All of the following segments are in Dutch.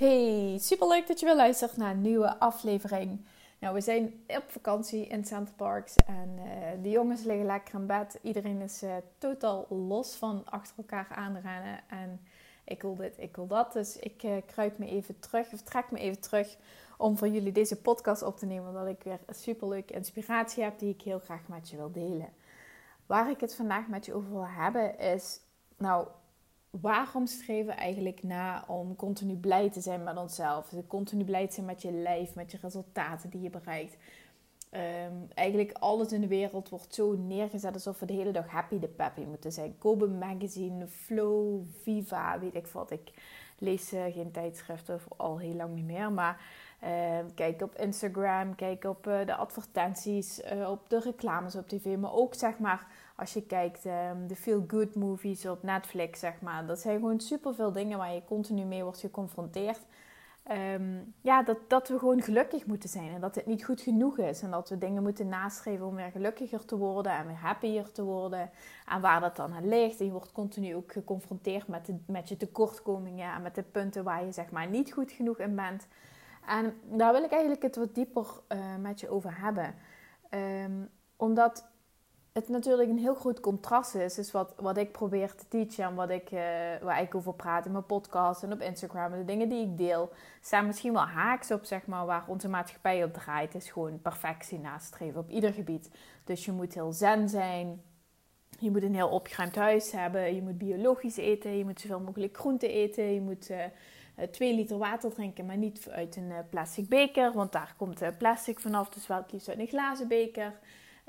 Hey, super leuk dat je weer luistert naar een nieuwe aflevering. Nou, we zijn op vakantie in Center Parks en uh, de jongens liggen lekker in bed. Iedereen is uh, totaal los van achter elkaar aanrennen en ik wil dit, ik wil dat. Dus ik uh, kruip me even terug, of trek me even terug om voor jullie deze podcast op te nemen. Omdat ik weer een super leuke inspiratie heb die ik heel graag met je wil delen. Waar ik het vandaag met je over wil hebben is, nou, waarom streven we eigenlijk na om continu blij te zijn met onszelf? Dus continu blij te zijn met je lijf, met je resultaten die je bereikt. Um, eigenlijk alles in de wereld wordt zo neergezet alsof we de hele dag happy de peppy moeten zijn. Kobe Magazine, Flow, Viva, weet ik wat. Ik lees uh, geen tijdschriften al heel lang niet meer. Maar uh, kijk op Instagram, kijk op uh, de advertenties, eh, op de reclames op tv. Maar ook zeg maar als je kijkt, um, de feel good movies op Netflix, zeg maar. Dat zijn gewoon superveel dingen waar je continu mee wordt geconfronteerd. Um, ja, dat, dat we gewoon gelukkig moeten zijn en dat het niet goed genoeg is. En dat we dingen moeten nastreven om weer gelukkiger te worden en weer happier te worden. En waar dat dan aan ligt. En je wordt continu ook geconfronteerd met, met je tekortkomingen en met de punten waar je zeg maar niet goed genoeg in bent. En daar wil ik eigenlijk het wat dieper uh, met je over hebben. Um, omdat het natuurlijk een heel groot contrast is. Is wat, wat ik probeer te teachen en wat ik, uh, waar ik over praat in mijn podcast en op Instagram. En de dingen die ik deel, staan misschien wel haaks op zeg maar, waar onze maatschappij op draait. is gewoon perfectie nastreven op ieder gebied. Dus je moet heel zen zijn. Je moet een heel opgeruimd huis hebben. Je moet biologisch eten. Je moet zoveel mogelijk groente eten. Je moet... Uh, twee liter water drinken, maar niet uit een plastic beker, want daar komt plastic vanaf. Dus wel het liefst uit een glazen beker.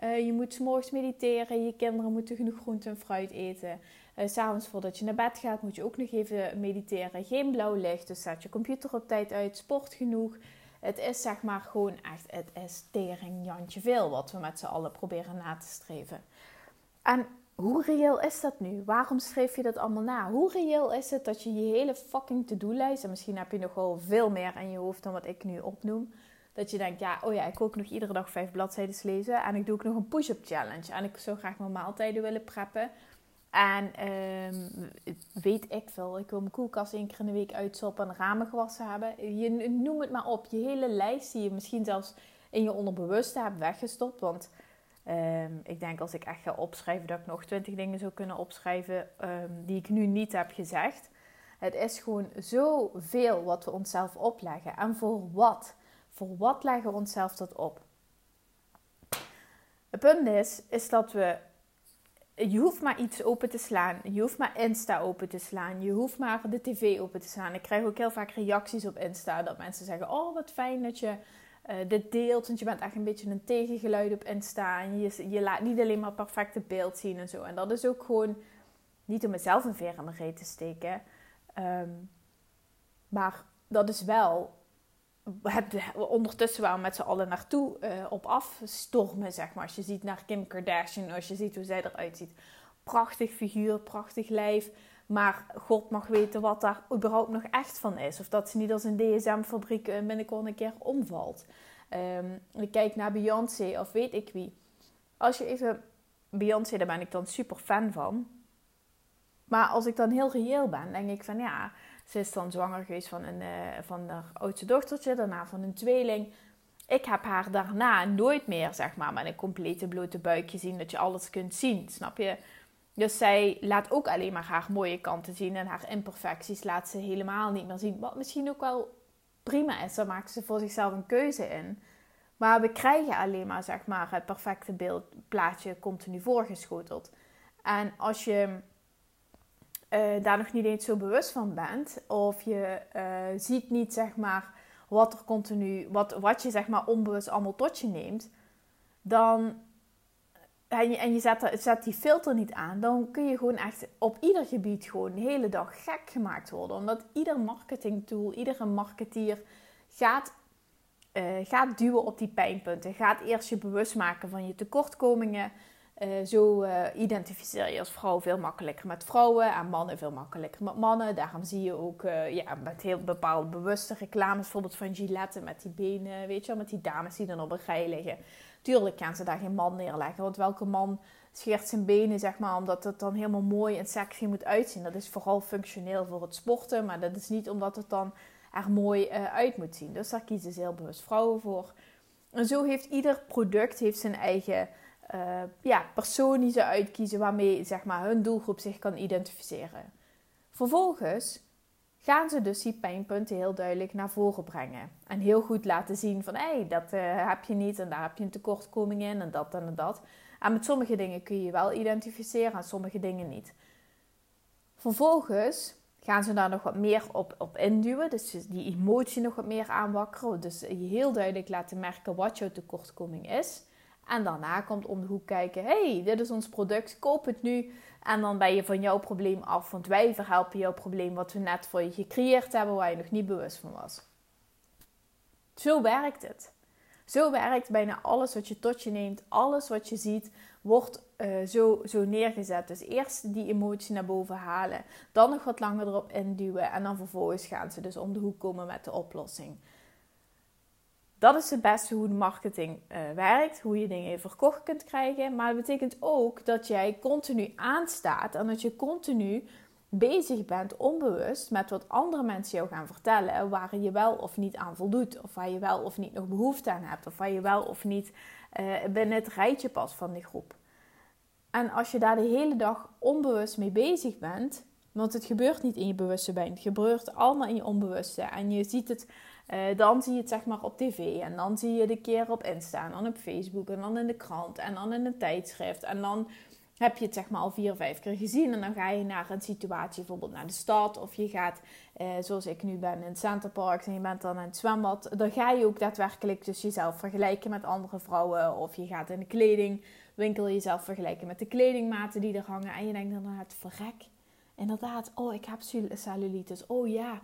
Uh, je moet s'morgens mediteren. Je kinderen moeten genoeg groente en fruit eten. Uh, S'avonds voordat je naar bed gaat moet je ook nog even mediteren. Geen blauw licht, dus zet je computer op tijd uit. Sport genoeg. Het is zeg maar gewoon echt, het is tering Jantje veel wat we met z'n allen proberen na te streven. En hoe reëel is dat nu? Waarom streef je dat allemaal na? Hoe reëel is het dat je je hele fucking to-do-lijst, en misschien heb je nog wel veel meer in je hoofd dan wat ik nu opnoem, dat je denkt, ja, oh ja, ik wil ook nog iedere dag vijf bladzijden lezen. En ik doe ook nog een push-up challenge. En ik zou graag mijn maaltijden willen preppen. En um, weet ik veel, ik wil mijn koelkast één keer in de week uitsoppen en ramen gewassen hebben. Je, noem het maar op. Je hele lijst die je misschien zelfs in je onderbewuste hebt weggestopt. Want um, ik denk als ik echt ga opschrijven dat ik nog twintig dingen zou kunnen opschrijven um, die ik nu niet heb gezegd. Het is gewoon zoveel wat we onszelf opleggen. En voor wat? Voor wat leggen we onszelf dat op? Het punt is, is dat we. Je hoeft maar iets open te slaan. Je hoeft maar Insta open te slaan. Je hoeft maar de tv open te slaan. Ik krijg ook heel vaak reacties op Insta dat mensen zeggen: Oh, wat fijn dat je uh, dit deelt. Want je bent echt een beetje een tegengeluid op Insta. En je, je laat niet alleen maar perfecte beeld zien en zo. En dat is ook gewoon niet om mezelf een veer aan de reet te steken. Um, maar dat is wel ondertussen wel met z'n allen naartoe uh, op afstormen, zeg maar. Als je ziet naar Kim Kardashian, als je ziet hoe zij eruit ziet. Prachtig figuur, prachtig lijf. Maar God mag weten wat daar überhaupt nog echt van is. Of dat ze niet als een DSM-fabriek uh, binnenkort een keer omvalt. Um, ik kijk naar Beyoncé of weet ik wie. Als je even... Beyoncé, daar ben ik dan super fan van. Maar als ik dan heel reëel ben, denk ik van ja ze is dan zwanger geweest van, een, uh, van haar oudste dochtertje, daarna van een tweeling. Ik heb haar daarna nooit meer, zeg maar, met een complete blote buik gezien, dat je alles kunt zien, snap je? Dus zij laat ook alleen maar haar mooie kanten zien en haar imperfecties laat ze helemaal niet meer zien. Wat misschien ook wel prima is, daar maakt ze voor zichzelf een keuze in. Maar we krijgen alleen maar, zeg maar, het perfecte beeld, plaatje continu voorgeschoteld. En als je uh, daar nog niet eens zo bewust van bent. Of je uh, ziet niet, zeg maar, wat er continu, wat, wat je zeg maar onbewust allemaal tot je neemt. Dan, en je, en je zet, zet die filter niet aan, dan kun je gewoon echt op ieder gebied gewoon de hele dag gek gemaakt worden. Omdat ieder marketingtool, iedere marketeer gaat, gaat duwen op die pijnpunten. Gaat eerst je bewust maken van je tekortkomingen. Uh, zo uh, identificeer je als vrouw veel makkelijker met vrouwen en mannen veel makkelijker met mannen. Daarom zie je ook uh, ja, met heel bepaalde bewuste reclames, bijvoorbeeld van Gillette met die benen, weet je wel, met die dames die dan op een rij liggen. Tuurlijk gaan ze daar geen man neerleggen, want welke man scheert zijn benen, zeg maar, omdat het dan helemaal mooi en sexy moet uitzien. Dat is vooral functioneel voor het sporten, maar dat is niet omdat het dan er mooi uit moet zien. Dus daar kiezen ze heel bewust vrouwen voor. En zo heeft ieder product heeft zijn eigen uh, ja, persoon die ze uitkiezen waarmee zeg maar, hun doelgroep zich kan identificeren. Vervolgens gaan ze dus die pijnpunten heel duidelijk naar voren brengen. En heel goed laten zien van hé, hey, dat uh, heb je niet en daar heb je een tekortkoming in en dat en dat. En met sommige dingen kun je wel identificeren en sommige dingen niet. Vervolgens gaan ze daar nog wat meer op, op induwen. Dus die emotie nog wat meer aanwakkeren. Dus je heel duidelijk laten merken wat jouw tekortkoming is. En daarna komt om de hoek kijken: hey, dit is ons product, koop het nu. En dan ben je van jouw probleem af, want wij verhelpen jouw probleem wat we net voor je gecreëerd hebben, waar je nog niet bewust van was. Zo werkt het. Zo werkt bijna alles wat je tot je neemt, alles wat je ziet, wordt uh, zo, zo neergezet. Dus eerst die emotie naar boven halen, dan nog wat langer erop induwen en dan vervolgens gaan ze dus om de hoek komen met de oplossing. Dat is het beste hoe de marketing uh, werkt, hoe je dingen verkocht kunt krijgen. Maar het betekent ook dat jij continu aanstaat en dat je continu bezig bent, onbewust, met wat andere mensen jou gaan vertellen, waar je wel of niet aan voldoet, of waar je wel of niet nog behoefte aan hebt, of waar je wel of niet uh, binnen het rijtje past van die groep. En als je daar de hele dag onbewust mee bezig bent, want het gebeurt niet in je bewuste brein, het gebeurt allemaal in je onbewuste en je ziet het uh, dan zie je het zeg maar op tv en dan zie je de keer op Insta en dan op Facebook en dan in de krant en dan in een tijdschrift en dan heb je het zeg maar al vier, vijf keer gezien en dan ga je naar een situatie, bijvoorbeeld naar de stad of je gaat, uh, zoals ik nu ben in het Park en je bent dan in het zwembad, dan ga je ook daadwerkelijk dus jezelf vergelijken met andere vrouwen of je gaat in de kledingwinkel jezelf vergelijken met de kledingmaten die er hangen en je denkt inderdaad, verrek, inderdaad, oh ik heb cellulitis, oh ja,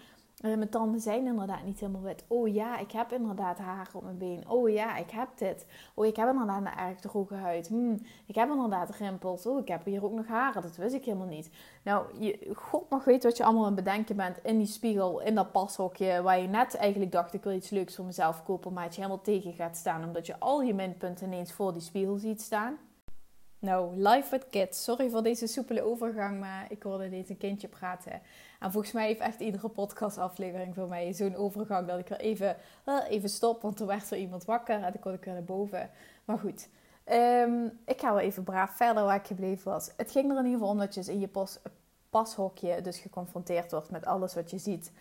uh, mijn tanden zijn inderdaad niet helemaal wit. Oh ja, ik heb inderdaad haren op mijn been. Oh ja, ik heb dit. Oh, ik heb inderdaad een erg droge huid. Hmm, ik heb inderdaad rimpels. Oh, ik heb hier ook nog haren. Dat wist ik helemaal niet. Nou, je, God nog weet wat je allemaal aan het bedenken bent in die spiegel, in dat pashokje, waar je net eigenlijk dacht, ik wil iets leuks voor mezelf kopen, maar het je helemaal tegen gaat staan, omdat je al je minpunten ineens voor die spiegel ziet staan. Nou, Life with Kids. Sorry voor deze soepele overgang, maar ik hoorde een kindje praten. En volgens mij heeft echt iedere podcastaflevering voor mij zo'n overgang dat ik er even, even stop, want er werd er iemand wakker en dan kon ik weer naar boven. Maar goed, ehm, ik ga wel even braaf verder waar ik gebleven was. Het ging er in ieder geval om dat je in je pas, pashokje dus geconfronteerd wordt met alles wat je ziet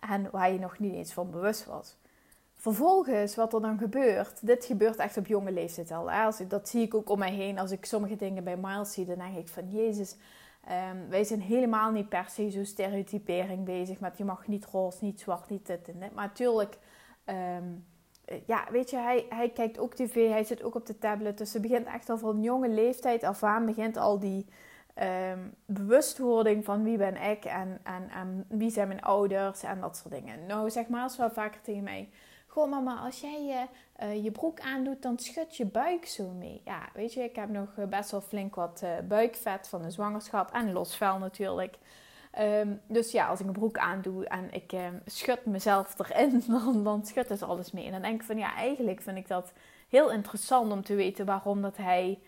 en waar je nog niet eens van bewust was. Vervolgens, wat er dan gebeurt, dit gebeurt echt op jonge leeftijd al. Ik, dat zie ik ook om mij heen. Als ik sommige dingen bij Miles zie, dan denk ik van Jezus, um, wij zijn helemaal niet per se zo stereotypering bezig met je mag niet roze, niet zwart, niet dit en dit. Maar natuurlijk, um, ja, weet je, hij, hij kijkt ook tv, hij zit ook op de tablet. Dus ze begint echt al van jonge leeftijd af aan, begint al die um, bewustwording van wie ben ik en, en, en wie zijn mijn ouders en dat soort dingen. Nou, zeg maar, als wel vaker tegen mij Goh, mama, als jij je, uh, je broek aandoet, dan schud je buik zo mee. Ja, weet je, ik heb nog eh, best wel flink wat uh, buikvet van de zwangerschap en los natuurlijk. Um, dus ja, als ik een broek aandoe en ik uh, schud mezelf erin, dan, dan schudt dus alles mee. En dan denk ik van ja, eigenlijk vind ik dat heel interessant om te weten waarom dat hij.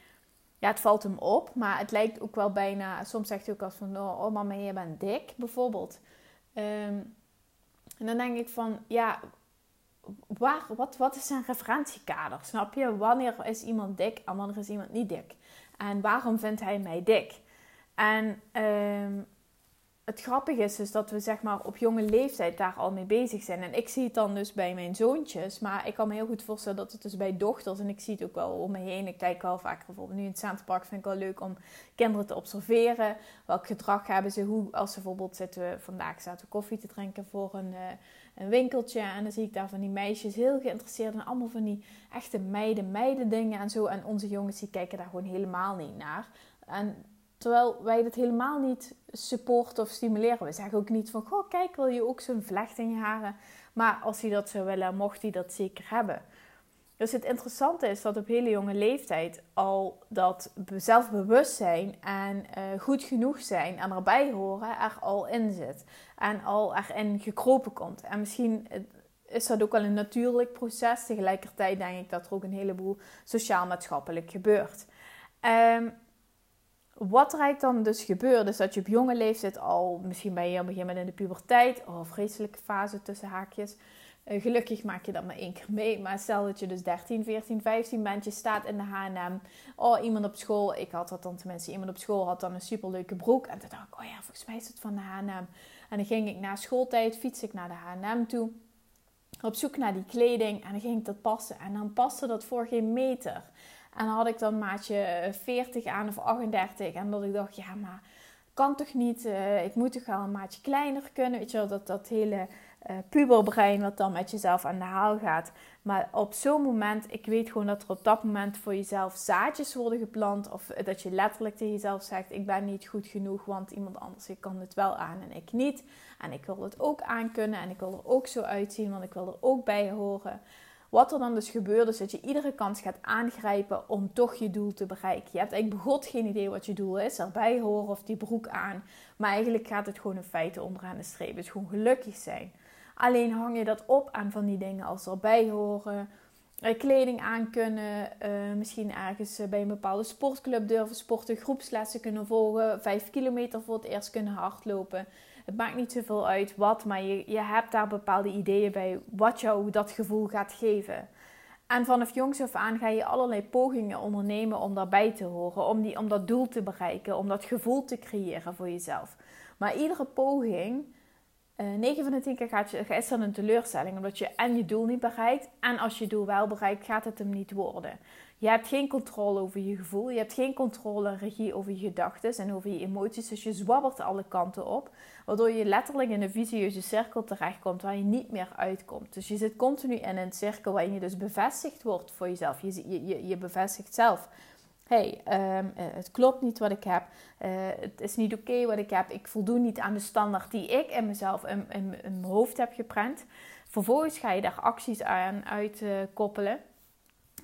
Ja, het valt hem op, maar het lijkt ook wel bijna. Soms zegt hij ook als van: Oh, oh mama, je bent dik, bijvoorbeeld. Um, en dan denk ik van: Ja, waar, wat, wat is zijn referentiekader? Snap je? Wanneer is iemand dik en wanneer is iemand niet dik? En waarom vindt hij mij dik? En um, het grappige is dus dat we zeg maar op jonge leeftijd daar al mee bezig zijn. En ik zie het dan dus bij mijn zoontjes. Maar ik kan me heel goed voorstellen dat het dus bij dochters... en ik zie het ook wel om me heen. Ik kijk wel vaak bijvoorbeeld nu in het Centerpark... vind ik wel leuk om kinderen te observeren. Welk gedrag hebben ze? Hoe, als ze bijvoorbeeld zitten... vandaag zaten koffie te drinken voor een, uh, een winkeltje... en dan zie ik daar van die meisjes heel geïnteresseerd... en allemaal van die echte meiden, meiden dingen en zo. En onze jongens die kijken daar gewoon helemaal niet naar... En Terwijl wij dat helemaal niet supporten of stimuleren. We zeggen ook niet van, goh, kijk, wil je ook zo'n vlecht in je haren? Maar als hij dat zou willen, mocht hij dat zeker hebben. Dus het interessante is dat op hele jonge leeftijd al dat zelfbewustzijn en uh, goed genoeg zijn en erbij horen er al in zit. En al erin gekropen komt. En misschien is dat ook wel een natuurlijk proces. Tegelijkertijd denk ik dat er ook een heleboel sociaal-maatschappelijk gebeurt. Um, wat er eigenlijk dan dus gebeurt, is dat je op jonge leeftijd al, misschien ben je op een gegeven in de puberteit, oh, vreselijke fase tussen haakjes. Uh, gelukkig maak je dat maar één keer mee. Maar stel dat je dus 13, 14, 15 bent, je staat in de H&M. Oh, iemand op school, ik had dat dan tenminste, iemand op school had dan een superleuke broek. En toen dacht ik, oh ja, volgens mij is het van de H&M. En dan ging ik na schooltijd, fiets ik naar de H&M toe. Op zoek naar die kleding en dan ging ik dat passen. En dan paste dat voor geen meter. En had ik dan maatje 40 aan of 38. En dat ik dacht, ja, maar kan toch niet? Uh, ik moet toch wel een maatje kleiner kunnen. Weet je wel, dat, dat hele uh, puberbrein wat dan met jezelf aan de haal gaat. Maar op zo'n moment, ik weet gewoon dat er op dat moment voor jezelf zaadjes worden geplant. Of dat je letterlijk tegen jezelf zegt, ik ben niet goed genoeg, want iemand anders kan het wel aan en ik niet. En ik wil het ook aankunnen en ik wil er ook zo uitzien, want ik wil er ook bij horen. Wat er dan dus gebeurt, is dat je iedere kans gaat aangrijpen om toch je doel te bereiken. Je hebt eigenlijk begot geen idee wat je doel is, erbij horen of die broek aan. Maar eigenlijk gaat het gewoon in feite onderaan de streep. Is gewoon gelukkig zijn. Alleen hang je dat op aan van die dingen als erbij horen, eh, kleding aan kunnen, eh, misschien ergens bij een bepaalde sportclub durven sporten, groepslessen kunnen volgen, vijf kilometer voor het eerst kunnen hardlopen. Het maakt niet zoveel uit wat, maar je, je hebt daar bepaalde ideeën bij wat jou dat gevoel gaat geven. En vanaf jongs af aan ga je allerlei pogingen ondernemen om daarbij te horen, om, die, om dat doel te bereiken, om dat gevoel te creëren voor jezelf. Maar iedere poging, eh, 9 van de 10 keer gaat je, is dan een teleurstelling, omdat je en je doel niet bereikt, en als je doel wel bereikt, gaat het hem niet worden. Je hebt geen controle over je gevoel. Je hebt geen controle regie over je gedachten en over je emoties. Dus je zwabbert alle kanten op. Waardoor je letterlijk in een visieuze cirkel terechtkomt waar je niet meer uitkomt. Dus je zit continu in een cirkel waarin je dus bevestigd wordt voor jezelf. Je, je, je bevestigt zelf. hey, ehm, eh, het klopt niet wat ik heb. Uh, het is niet oké wat ik heb. Ik voldoen niet aan de standaard die ik in mezelf in, mijn hoofd heb geprent. Vervolgens ga je daar acties aan uitkoppelen.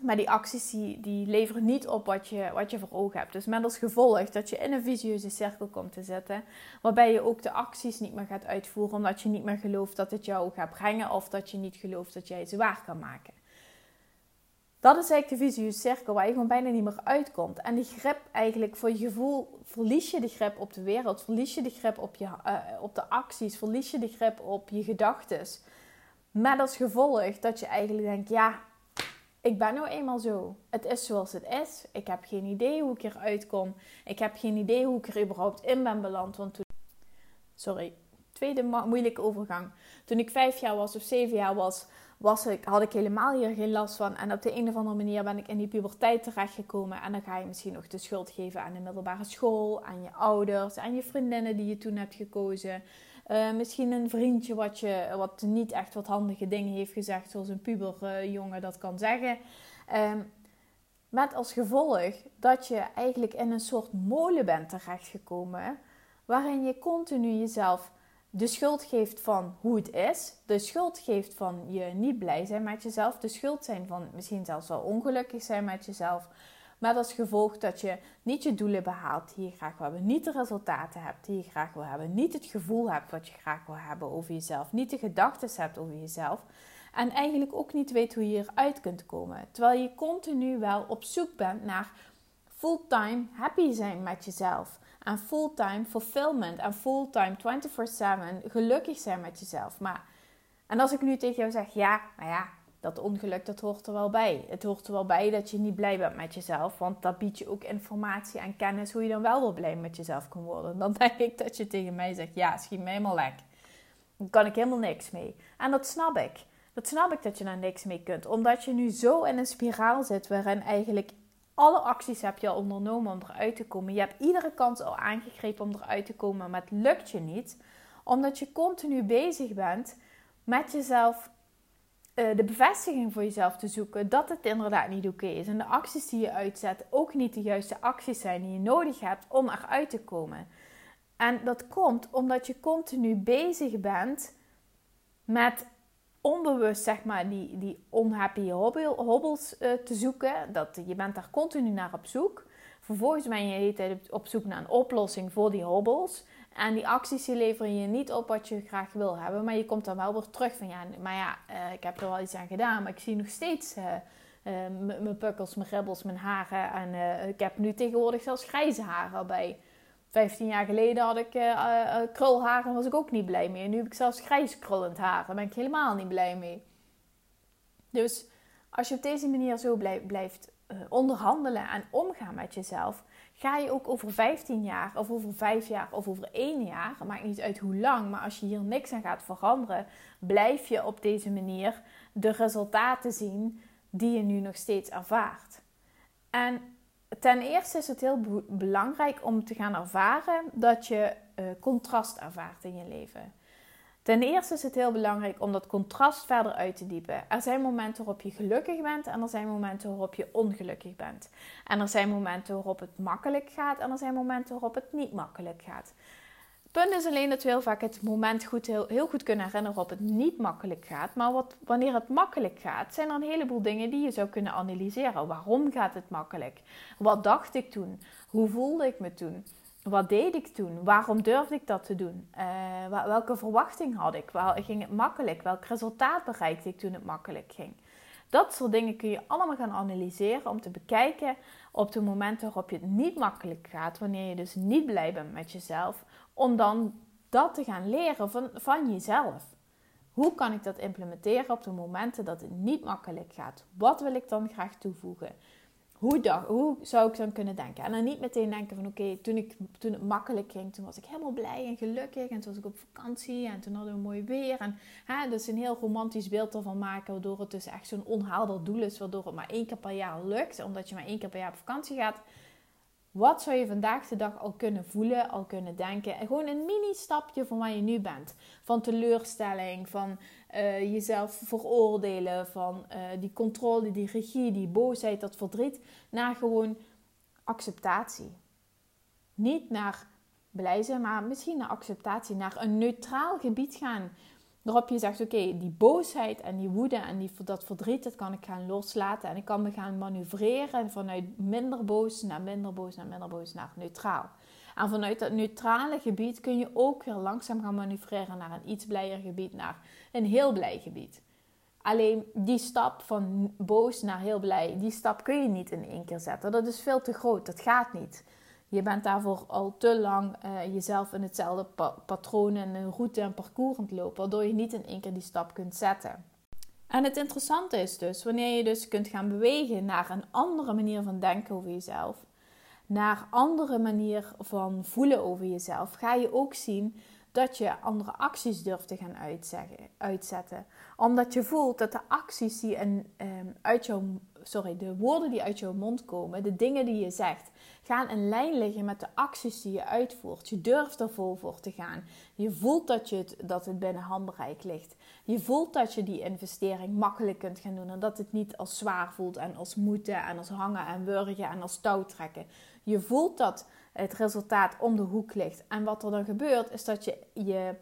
Maar die acties die, leveren niet op wat je, wat je voor ogen hebt. Dus met als gevolg dat je in een visieuze cirkel komt te zitten. Waarbij je ook de acties niet meer gaat uitvoeren. Omdat je niet meer gelooft dat het jou gaat brengen. Of dat je niet gelooft dat jij ze waar kan maken. Dat is eigenlijk de visieuze cirkel waar je gewoon bijna niet meer uitkomt. En die grip eigenlijk voor je gevoel, verlies je de grip op de wereld. Verlies je de grip op, je, uh, op de acties. Verlies je de grip op je gedachten. Met als gevolg dat je eigenlijk denkt, ja ik ben nou eenmaal zo. Het is zoals het is. Ik heb geen idee hoe ik eruit kom. Ik heb geen idee hoe ik er überhaupt in ben beland. Want toen... Sorry. Tweede moeilijke overgang. Toen ik vijf jaar was of zeven jaar was, was ik, had ik helemaal hier geen last van. En op de een of andere manier ben ik in die puberteit terechtgekomen. En dan ga je misschien nog de schuld geven aan de middelbare school, aan je ouders, aan je vriendinnen die je toen hebt gekozen. Uh, misschien een vriendje wat, je, wat niet echt wat handige dingen heeft gezegd, zoals een puberjongen dat kan zeggen. Um, met als gevolg dat je eigenlijk in een soort molen bent terechtgekomen, waarin je continu jezelf de schuld geeft van hoe het is, de schuld geeft van je niet blij zijn met jezelf, de schuld zijn van misschien zelfs wel ongelukkig zijn met jezelf, met als gevolg dat je niet je doelen behaalt die je graag wil hebben, niet de resultaten hebt die je graag wil hebben, niet het gevoel hebt wat je graag wil hebben over jezelf, niet de gedachten hebt over jezelf. En eigenlijk ook niet weet hoe je eruit kunt komen. Terwijl je continu wel op zoek bent naar fulltime happy zijn met jezelf. En fulltime fulfillment. En fulltime 24-7 gelukkig zijn met jezelf. Maar, en als ik nu tegen jou zeg, ja, maar ja, dat ongeluk, dat hoort er wel bij. Het hoort er wel bij dat je niet blij bent met jezelf. Want dat biedt je ook informatie en kennis hoe je dan wel wel blij met jezelf kan worden. Dan denk ik dat je tegen mij zegt, ja, schiet me helemaal lek. Dan kan ik helemaal niks mee. En dat snap ik. Dat snap ik dat je daar niks mee kunt. Omdat je nu zo in een spiraal zit waarin eigenlijk alle acties heb je al ondernomen om eruit te komen. Je hebt iedere kans al aangegrepen om eruit te komen, maar het lukt je niet. Omdat je continu bezig bent met jezelf de bevestiging voor jezelf te zoeken dat het inderdaad niet oké is. En de acties die je uitzet ook niet de juiste acties zijn die je nodig hebt om eruit te komen. En dat komt omdat je continu bezig bent met onbewust zeg maar die, die unhappy hobbels uh, te zoeken. Dat, je bent daar continu naar op zoek. Vervolgens ben je de hele tijd op zoek naar een oplossing voor die hobbels. En die acties die leveren je niet op wat je graag wil hebben. Maar je komt dan wel weer terug van ja, maar ja, uh, ik heb er wel iets aan gedaan. Maar ik zie nog steeds uh, mijn pukkels, mijn ribbels, mijn haren. En ik heb nu tegenwoordig zelfs grijze haren bij. 15 jaar geleden had ik krulharen en was ik ook niet blij mee. nu heb ik zelfs grijs krullend haar. Daar ben ik helemaal niet blij mee. Dus als je op deze manier zo blijft onderhandelen en omgaan met jezelf, ga je ook over 15 jaar of over 5 jaar of over 1 jaar, maakt niet uit hoe lang, maar als je hier niks aan gaat veranderen, blijf je op deze manier de resultaten zien die je nu nog steeds ervaart. En ten eerste is het heel belangrijk om te gaan ervaren dat je uh, contrast ervaart in je leven. Ten eerste is het heel belangrijk om dat contrast verder uit te diepen. Er zijn momenten waarop je gelukkig bent en er zijn momenten waarop je ongelukkig bent. En er zijn momenten waarop het makkelijk gaat en er zijn momenten waarop het niet makkelijk gaat punt is alleen dat we heel vaak het moment goed, heel, heel goed kunnen herinneren waarop het niet makkelijk gaat. Maar wat, wanneer het makkelijk gaat, zijn er een heleboel dingen die je zou kunnen analyseren. Waarom gaat het makkelijk? Wat dacht ik toen? Hoe voelde ik me toen? Wat deed ik toen? Waarom durfde ik dat te doen? Uh, welke verwachting had ik? Waar ging het makkelijk? Welk resultaat bereikte ik toen het makkelijk ging? Dat soort dingen kun je allemaal gaan analyseren om te bekijken op de momenten waarop je het niet makkelijk gaat, wanneer je dus niet blij bent met jezelf, om dan dat te gaan leren van, van jezelf. Hoe kan ik dat implementeren op de momenten dat het niet makkelijk gaat? Wat wil ik dan graag toevoegen? Hoe, hoe zou ik dan kunnen denken? En dan niet meteen denken van oké, toen toen, toen het makkelijk ging, toen was ik helemaal blij en gelukkig. En toen was ik op vakantie en toen hadden we mooi weer. En hè, dus een heel romantisch beeld ervan maken, waardoor het dus echt zo'n onhaalbaar doel is. Waardoor het maar één keer per jaar lukt, omdat je maar één keer per jaar op vakantie gaat. Wat zou je vandaag de dag al kunnen voelen, al kunnen denken? En gewoon een mini-stapje van waar je nu bent. Van teleurstelling, van uh, jezelf veroordelen, van uh, die controle, die regie, die boosheid, dat verdriet. Naar gewoon acceptatie. Niet naar blij zijn, maar misschien naar acceptatie. Naar een neutraal gebied gaan. Waarop je zegt, oké, die boosheid en die woede en die, dat verdriet, dat kan ik gaan loslaten. En ik kan me gaan manoeuvreren vanuit minder boos naar minder boos naar minder boos naar neutraal. En vanuit dat neutrale gebied kun je ook weer langzaam gaan manoeuvreren naar een iets blijer gebied, naar een heel blij gebied. Alleen die stap van boos naar heel blij, die stap kun je niet in één keer zetten. Dat is veel te groot, dat gaat niet. Je bent daarvoor al te lang uh, jezelf in hetzelfde pa patroon en een route en parcours aan het lopen, waardoor je niet in één keer die stap kunt zetten. En het interessante is dus, wanneer je dus kunt gaan bewegen naar een andere manier van denken over jezelf, naar andere manier van voelen over jezelf, ga je ook zien dat je andere acties durft te gaan uitzetten. Omdat je voelt dat de acties die een, um, uit jouw, sorry, de woorden die uit jouw mond komen, de dingen die je zegt, gaan in lijn liggen met de acties die je uitvoert. Je durft er vol voor te gaan. Je voelt dat, je het, dat het binnen handbereik ligt. Je voelt dat je die investering makkelijk kunt gaan doen en dat het niet als zwaar voelt en als moeten en als hangen en wurgen en als touwtrekken. Je voelt dat het resultaat om de hoek ligt. En wat er dan gebeurt, is dat je je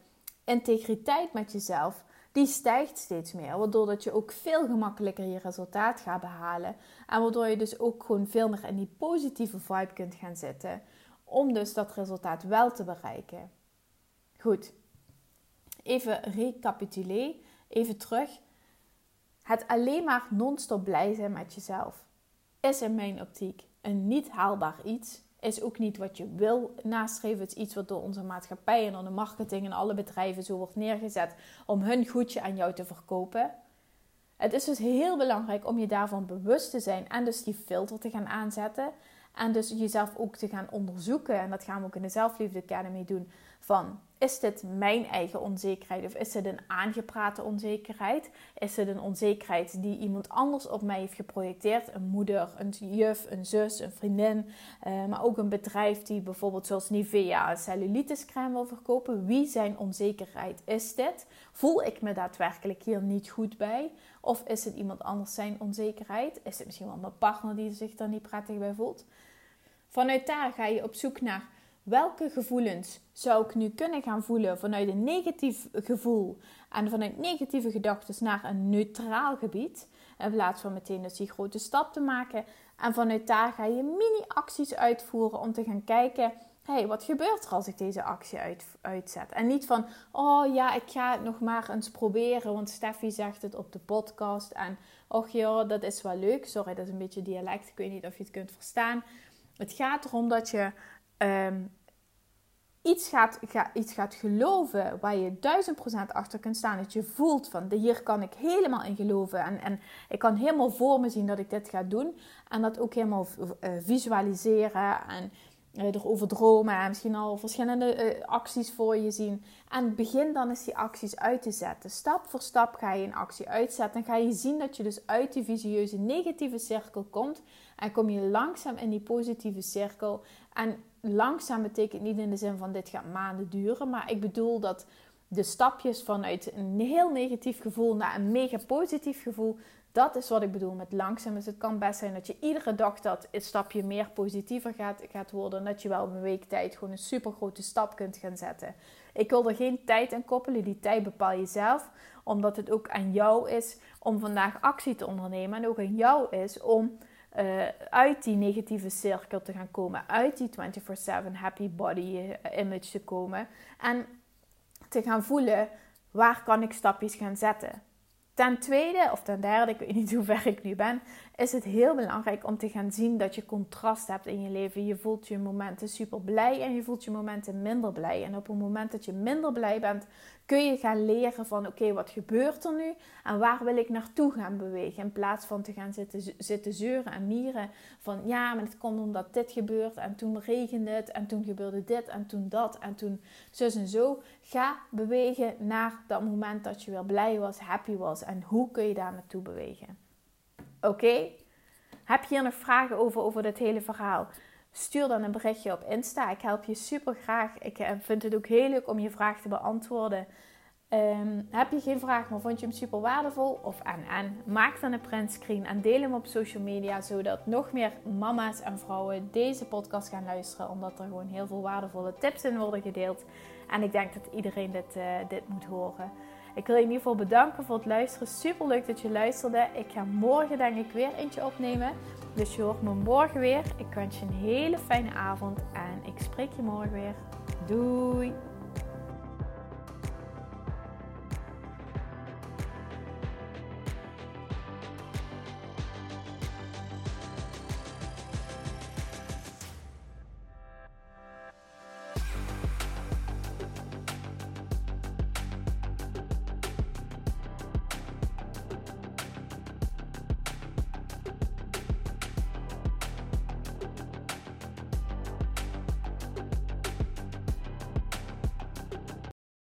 integriteit met jezelf, die stijgt steeds meer. Waardoor dat je ook veel gemakkelijker je resultaat gaat behalen. En waardoor je dus ook gewoon veel meer in die positieve vibe kunt gaan zitten. Om dus dat resultaat wel te bereiken. Goed, even recapituleer, even terug. Het alleen maar non-stop blij zijn met jezelf is in mijn optiek een niet haalbaar iets is ook niet wat je wil nastreven. Het is iets wat door onze maatschappij en door de marketing en alle bedrijven zo wordt neergezet om hun goedje aan jou te verkopen. Het is dus heel belangrijk om je daarvan bewust te zijn en dus die filter te gaan aanzetten. En dus jezelf ook te gaan onderzoeken. En dat gaan we ook in de Zelfliefde Academy doen. Van is dit mijn eigen onzekerheid of is dit een aangeprate onzekerheid? Is het een onzekerheid die iemand anders op mij heeft geprojecteerd? Een moeder, een juf, een zus, een vriendin, eh, maar ook een bedrijf die bijvoorbeeld zoals Nivea een cellulitiscrème wil verkopen. Wie zijn onzekerheid is dit? Voel ik me daadwerkelijk hier niet goed bij? Of is het iemand anders zijn onzekerheid? Is het misschien wel mijn partner die zich daar niet prettig bij voelt? Vanuit daar ga je op zoek naar welke gevoelens zou ik nu kunnen gaan voelen vanuit een negatief gevoel en vanuit negatieve gedachten naar een neutraal gebied, in plaats van meteen dus die grote stap te maken. En vanuit daar ga je mini-acties uitvoeren om te gaan kijken hey, wat gebeurt er als ik deze actie uit, uitzet? En niet van, oh ja, ik ga het nog maar eens proberen, want Steffi zegt het op de podcast. En, och ja, dat is wel leuk. Sorry, dat is een beetje dialect. Ik weet niet of je het kunt verstaan. Het gaat erom dat je ehm, iets, gaat, iets gaat geloven waar je duizend procent achter kunt staan. Dat je voelt van, hier kan ik helemaal in geloven. En, en ik kan helemaal voor me zien dat ik dit ga doen. En dat ook helemaal uh, visualiseren en uh, erover dromen en misschien al verschillende uh, acties voor je zien. En begin dan eens die acties uit te zetten. Stap voor stap ga je een actie uitzetten. En ga je zien dat je dus uit die visieuze negatieve cirkel komt. En kom je langzaam in die positieve cirkel. En langzaam betekent niet in de zin van dit gaat maanden duren. Maar ik bedoel dat de stapjes vanuit een heel negatief gevoel naar een mega positief gevoel dat is wat ik bedoel met langzaam. Dus het kan best zijn dat je iedere dag dat een stapje meer positiever gaat, gaat worden. En dat je wel in een week tijd gewoon een super grote stap kunt gaan zetten. Ik wil er geen tijd aan koppelen. Die tijd bepaal je zelf. Omdat het ook aan jou is om vandaag actie te ondernemen. En ook aan jou is om uh, uit die negatieve cirkel te gaan komen. Uit die 24-7 happy body eh, image te komen. En te gaan voelen waar kan ik stapjes gaan zetten. Ten tweede, of ten derde, ik weet niet hoe ver ik nu ben, is het heel belangrijk om te gaan zien dat je contrast hebt in je leven. Je voelt je momenten super blij en je voelt je momenten minder blij. En op het moment dat je minder blij bent, kun je gaan leren van oké, wat gebeurt er nu en waar wil ik naartoe gaan bewegen. In plaats van te gaan zitten, zitten zeuren en mieren van ja, maar het komt omdat dit gebeurt en toen regende het en toen gebeurde dit en toen dat en toen zus en zo. Ga bewegen naar dat moment dat je weer blij was, happy was en hoe kun je daar naartoe bewegen. Oké? Heb je hier nog vragen over, over dit hele verhaal? Stuur dan een berichtje op Insta. Ik help je super graag. Ik eh, vind het ook heel leuk om je vraag te beantwoorden. Um, heb je geen vraag, maar vond je hem super waardevol? Of en, maak dan een printscreen en deel hem op social media, zodat nog meer mama's en vrouwen deze podcast gaan luisteren, omdat er gewoon heel veel waardevolle tips in worden gedeeld. En ik denk dat iedereen dit, uh, dit moet horen. Ik wil je in ieder geval bedanken voor het luisteren. Super leuk dat je luisterde. Ik ga morgen denk ik weer eentje opnemen. Dus je hoort me morgen weer. Ik wens je een hele fijne avond en ik spreek je morgen weer. Doei!